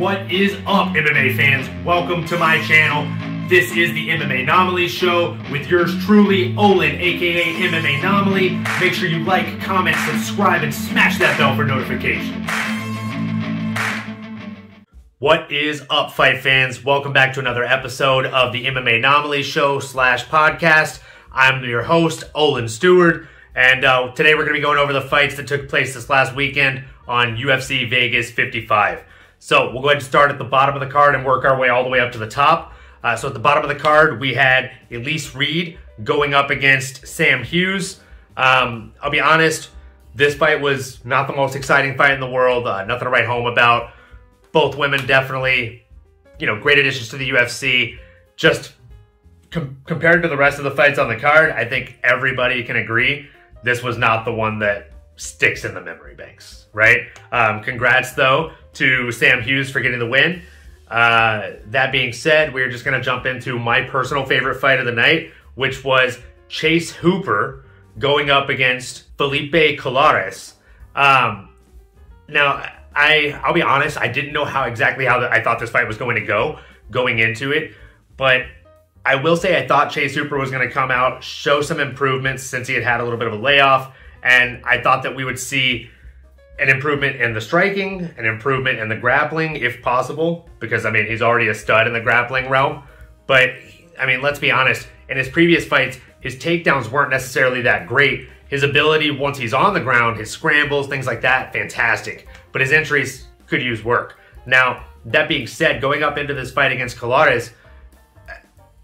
What is up, MMA fans? Welcome to my channel. This is the MMA Anomaly Show with yours truly, Olin, aka MMA Anomaly. Make sure you like, comment, subscribe, and smash that bell for notifications. What is up, fight fans? Welcome back to another episode of the MMA Anomaly Show slash podcast. I'm your host, Olin Stewart, and uh, today we're going to be going over the fights that took place this last weekend on UFC Vegas 55. So we'll go ahead and start at the bottom of the card and work our way all the way up to the top. Uh, so at the bottom of the card, we had Elise Reed going up against Sam Hughes. Um, I'll be honest, this fight was not the most exciting fight in the world. Uh, nothing to write home about. Both women definitely, you know, great additions to the UFC. Just com- compared to the rest of the fights on the card, I think everybody can agree this was not the one that sticks in the memory banks, right? Um, congrats, though, to Sam Hughes for getting the win. Uh, that being said, we're just going to jump into my personal favorite fight of the night, which was Chase Hooper going up against Felipe Colares. Um, now, I I'll be honest, I didn't know how exactly how the, I thought this fight was going to go going into it, but I will say I thought Chase Hooper was going to come out, show some improvements since he had had a little bit of a layoff, and I thought that we would see an improvement in the striking, an improvement in the grappling, if possible, because I mean he's already a stud in the grappling realm. But I mean, let's be honest. In his previous fights, his takedowns weren't necessarily that great. His ability once he's on the ground, his scrambles, things like that, fantastic. But his entries could use work. Now, that being said, going up into this fight against Colares,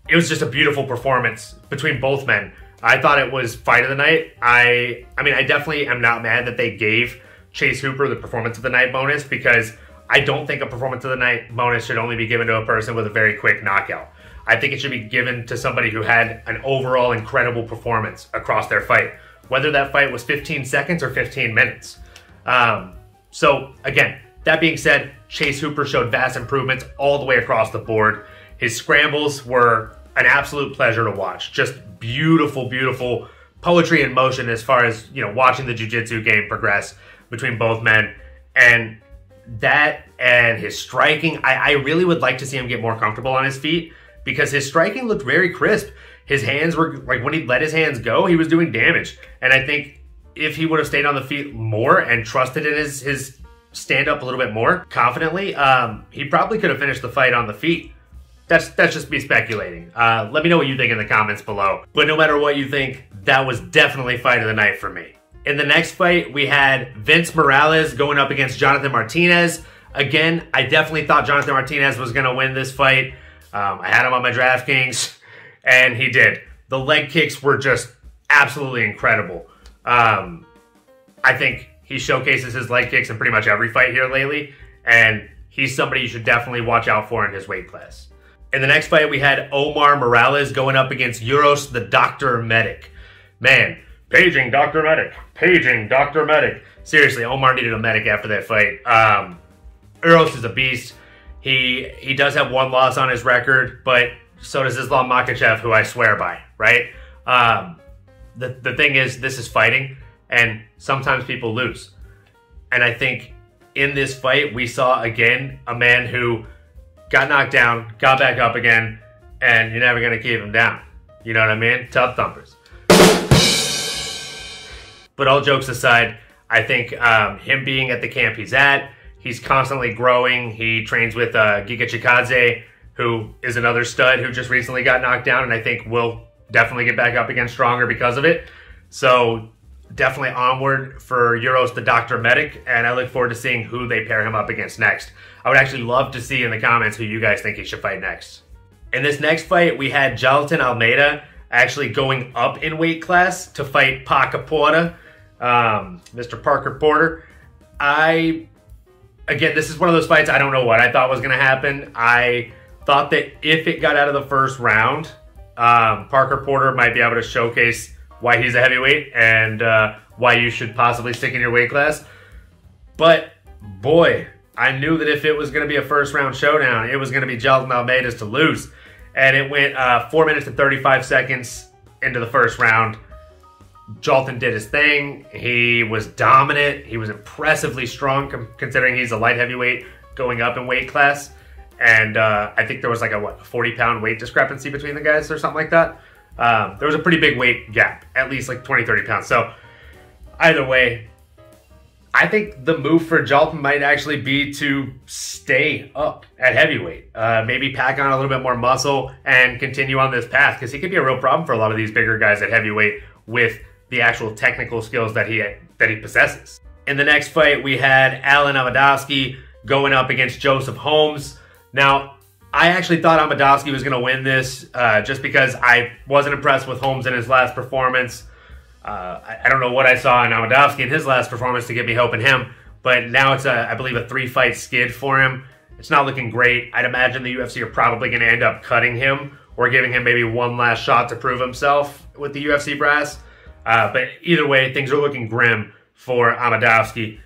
it was just a beautiful performance between both men. I thought it was fight of the night. I I mean, I definitely am not mad that they gave Chase Hooper the performance of the night bonus because I don't think a performance of the night bonus should only be given to a person with a very quick knockout. I think it should be given to somebody who had an overall incredible performance across their fight, whether that fight was 15 seconds or 15 minutes. Um, so, again, that being said, Chase Hooper showed vast improvements all the way across the board. His scrambles were an absolute pleasure to watch. Just beautiful, beautiful poetry in motion as far as, you know, watching the jiu-jitsu game progress between both men. And that and his striking, I, I really would like to see him get more comfortable on his feet because his striking looked very crisp. His hands were like when he let his hands go, he was doing damage. And I think if he would have stayed on the feet more and trusted in his his stand up a little bit more confidently, um, he probably could have finished the fight on the feet. That's that's just me speculating. Uh, let me know what you think in the comments below. But no matter what you think, that was definitely fight of the night for me. In the next fight, we had Vince Morales going up against Jonathan Martinez. Again, I definitely thought Jonathan Martinez was going to win this fight. Um, I had him on my DraftKings, and he did. The leg kicks were just absolutely incredible. Um, I think he showcases his leg kicks in pretty much every fight here lately, and he's somebody you should definitely watch out for in his weight class. In the next fight, we had Omar Morales going up against Uros the Doctor Medic. Man, paging Doctor Medic, paging Doctor Medic. Seriously, Omar needed a medic after that fight. Um, Uros is a beast. He he does have one loss on his record, but so does Islam Makhachev, who I swear by. Right. Um, the the thing is, this is fighting, and sometimes people lose. And I think in this fight, we saw again a man who got knocked down, got back up again, and you're never gonna keep him down. You know what I mean? Tough thumpers. But all jokes aside, I think um, him being at the camp he's at, he's constantly growing. He trains with uh, Giga Chikadze, who is another stud who just recently got knocked down, and I think will definitely get back up again stronger because of it. So definitely onward for Uros the Doctor Medic, and I look forward to seeing who they pair him up against next. I would actually love to see in the comments who you guys think he should fight next. In this next fight, we had Jailton Almeida actually going up in weight class to fight Parker Porter, um, Mr. Parker Porter. I, again, this is one of those fights I don't know what I thought was going to happen. I thought that if it got out of the first round, um, Parker Porter might be able to showcase why he's a heavyweight and uh, why you should possibly stick in your weight class. But boy, I knew that if it was going to be a first round showdown, it was going to be Jailton Almeida's to lose. And it went uh, 4 minutes and 35 seconds into the first round. Jailton did his thing. He was dominant. He was impressively strong considering he's a light heavyweight. going up in weight class. And uh, I think there was like a what 40 pound weight discrepancy between the guys or something like that. Um, there was a pretty big weight gap, at least like 20, 30 pounds. So either way, I think the move for Jailton might actually be to stay up at heavyweight. Uh, maybe pack on a little bit more muscle and continue on this path because he could be a real problem for a lot of these bigger guys at heavyweight with the actual technical skills that he that he possesses. In the next fight, we had Alen Amedovski going up against Joseph Holmes. Now, I actually thought Amedovski was going to win this uh, just because I wasn't impressed with Holmes in his last performance. Uh, I, I, don't know what I saw in Amedovski in his last performance to get me hope in him, but now it's a, I believe, a three fight skid for him. It's not looking great. I'd imagine the UFC are probably going to end up cutting him or giving him maybe one last shot to prove himself with the UFC brass. Uh, but either way, things are looking grim for Amedovski.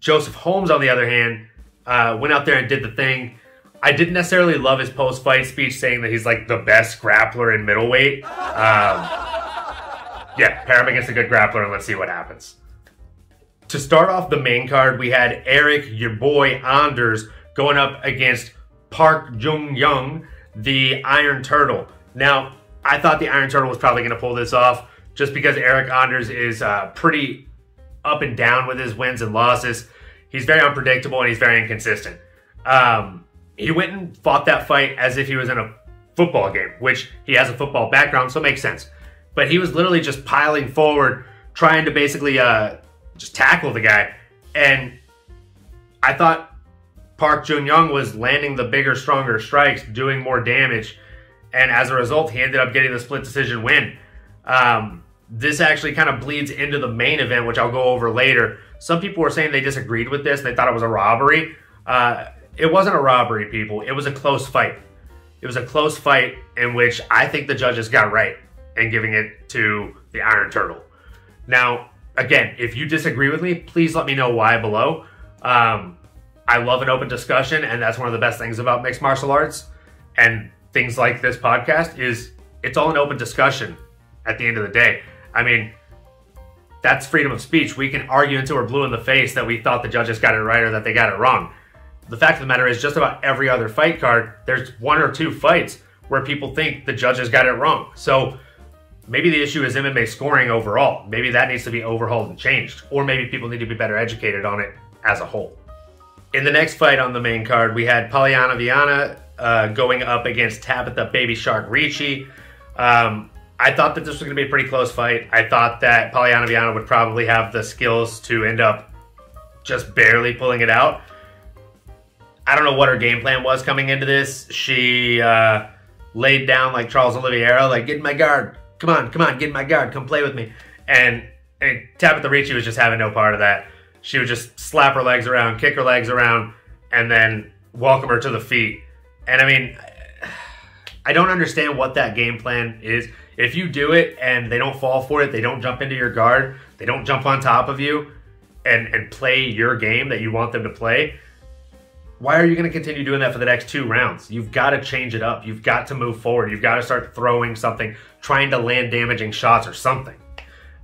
Joseph Holmes, on the other hand, uh, went out there and did the thing. I didn't necessarily love his post fight speech saying that he's like the best grappler in middleweight. Um, yeah, pair him against a good grappler and let's see what happens. To start off the main card, we had Eryk, your boy Anders, going up against Park Jun-yong, the Iron Turtle. Now, I thought the Iron Turtle was probably going to pull this off just because Eryk Anders is uh, pretty up and down with his wins and losses. He's very unpredictable and he's very inconsistent. Um, he went and fought that fight as if he was in a football game, which he has a football background, so it makes sense but he was literally just piling forward, trying to basically uh, just tackle the guy. And I thought Park Jun-yong was landing the bigger, stronger strikes, doing more damage, and as a result, he ended up getting the split decision win. Um, this actually kind of bleeds into the main event, which I'll go over later. Some people were saying they disagreed with this; they thought it was a robbery. Uh, it wasn't a robbery, people. It was a close fight. It was a close fight in which I think the judges got right and giving it to the Iron Turtle. Now, again, if you disagree with me, please let me know why below. Um, I love an open discussion, and that's one of the best things about mixed martial arts and things like this podcast is it's all an open discussion at the end of the day. I mean, that's freedom of speech. We can argue until we're blue in the face that we thought the judges got it right or that they got it wrong. The fact of the matter is, just about every other fight card, there's one or two fights where people think the judges got it wrong. So maybe the issue is MMA scoring overall. Maybe that needs to be overhauled and changed, or maybe people need to be better educated on it as a whole. In the next fight on the main card, we had Polyana Viana uh, going up against Tabatha Baby Shark Ricci. Um, I thought that this was going to be a pretty close fight. I thought that Polyana Viana would probably have the skills to end up just barely pulling it out. I don't know what her game plan was coming into this. She uh, laid down like Charles Oliveira, like, get in my guard, come on, come on, get in my guard, come play with me. And, and Tabatha Ricci was just having no part of that. She would just slap her legs around, kick her legs around, and then welcome her to the feet. And I mean, I don't understand what that game plan is. If you do it and they don't fall for it, they don't jump into your guard, they don't jump on top of you and, and play your game that you want them to play, why are you going to continue doing that for the next two rounds? You've got to change it up. You've got to move forward. You've got to start throwing something, trying to land damaging shots or something.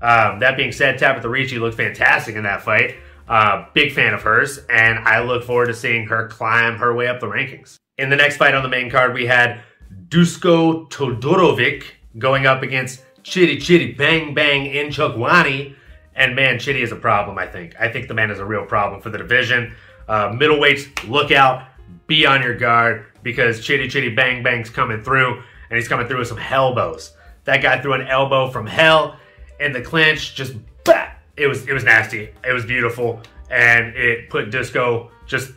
Um, that being said, Tabatha Ricci looked fantastic in that fight. Uh, big fan of hers, and I look forward to seeing her climb her way up the rankings. In the next fight on the main card, we had Dusko Todorovic going up against Chitty Chitty Bang Bang Njokuani. And man, Chitty is a problem, I think. I think the man is a real problem for the division. Uh, middleweights, look out, be on your guard because Chitty Chitty Bang Bang's coming through, and he's coming through with some elbows. That guy threw an elbow from hell in the clinch, just bah! It was it was nasty. It was beautiful, and it put Dusko just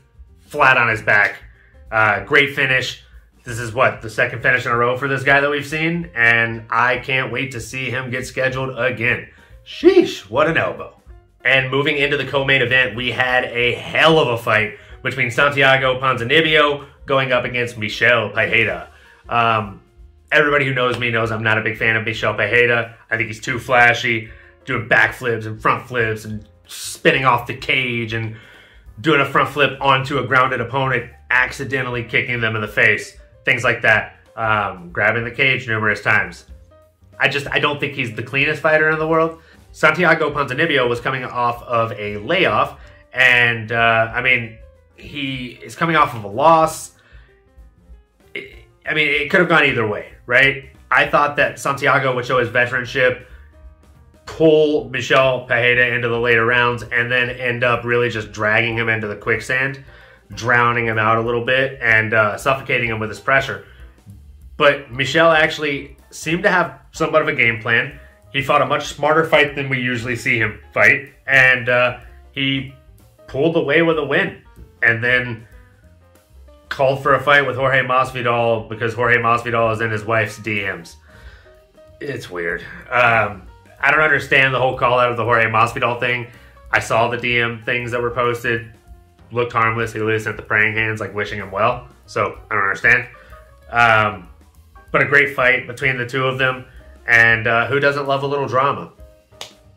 flat on his back. Uh, great finish. This is what the second finish in a row for this guy that we've seen, and I can't wait to see him get scheduled again. Sheesh, what an elbow. And moving into the co-main event, we had a hell of a fight between Santiago Ponzinibbio going up against Michel Pereira. Um, everybody who knows me knows I'm not a big fan of Michel Pereira. I think he's too flashy, doing backflips and front flips and spinning off the cage and doing a front flip onto a grounded opponent, accidentally kicking them in the face, things like that. Um, grabbing the cage numerous times. I just I don't think he's the cleanest fighter in the world. Santiago Ponzinibbio was coming off of a layoff, and uh, I mean, he is coming off of a loss. It, I mean, it could have gone either way, right? I thought that Santiago would show his veteranship, pull Michel Pereira into the later rounds, and then end up really just dragging him into the quicksand, drowning him out a little bit, and uh, suffocating him with his pressure. But Michel actually seemed to have somewhat of a game plan. He fought a much smarter fight than we usually see him fight, and uh, he pulled away with a win. And then called for a fight with Jorge Masvidal because Jorge Masvidal is in his wife's DMs. It's weird. Um, I don't understand the whole call out of the Jorge Masvidal thing. I saw the DM things that were posted. Looked harmless. He literally sent the praying hands, like wishing him well. So I don't understand. Um, but a great fight between the two of them. And uh, who doesn't love a little drama?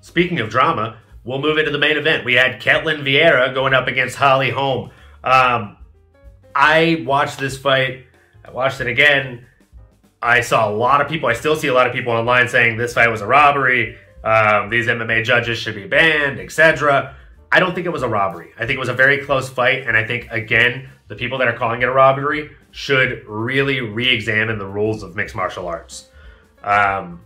Speaking of drama, we'll move into the main event. We had Ketlen Vieira going up against Holly Holm. Um, I watched this fight. I watched it again. I saw a lot of people. I still see a lot of people online saying this fight was a robbery. Um, these MMA judges should be banned, etc. I don't think it was a robbery. I think it was a very close fight, and I think again the people that are calling it a robbery should really re-examine the rules of mixed martial arts. Um,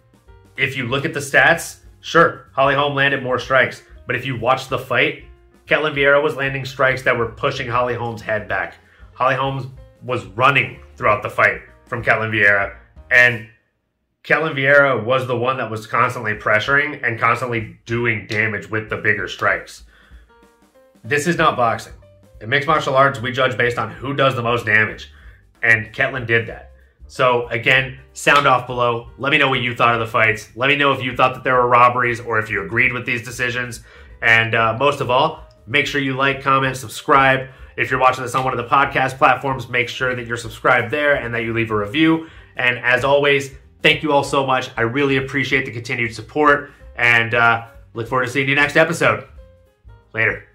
if you look at the stats, sure, Holly Holm landed more strikes, but if you watch the fight, Ketlen Vieira was landing strikes that were pushing Holly Holm's head back. Holly Holmes was running throughout the fight from Ketlen Vieira, and Ketlen Vieira was the one that was constantly pressuring and constantly doing damage with the bigger strikes. This is not boxing. In mixed martial arts, we judge based on who does the most damage, and Ketlen did that. So again, sound off below. Let me know what you thought of the fights. Let me know if you thought that there were robberies or if you agreed with these decisions. And uh, most of all, make sure you like, comment, subscribe. If you're watching this on one of the podcast platforms, make sure that you're subscribed there and that you leave a review. And as always, thank you all so much. I really appreciate the continued support and uh, look forward to seeing you next episode. Later.